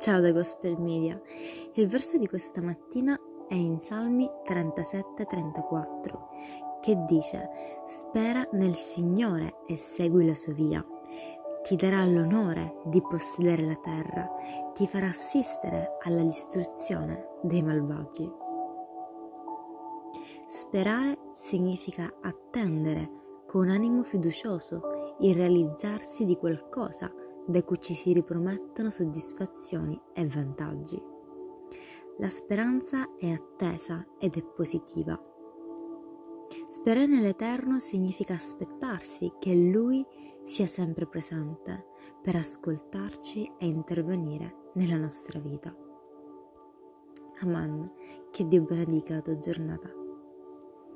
Ciao da Gospel Media. Il verso di questa mattina è in Salmi 37-34 che dice Spera nel Signore e segui la sua via. Ti darà l'onore di possedere la terra, ti farà assistere alla distruzione dei malvagi. Sperare significa attendere con animo fiducioso il realizzarsi di qualcosa da cui ci si ripromettono soddisfazioni e vantaggi. La speranza è attesa ed è positiva. Sperare nell'Eterno significa aspettarsi che Lui sia sempre presente per ascoltarci e intervenire nella nostra vita. Amen. Che Dio benedica la tua giornata.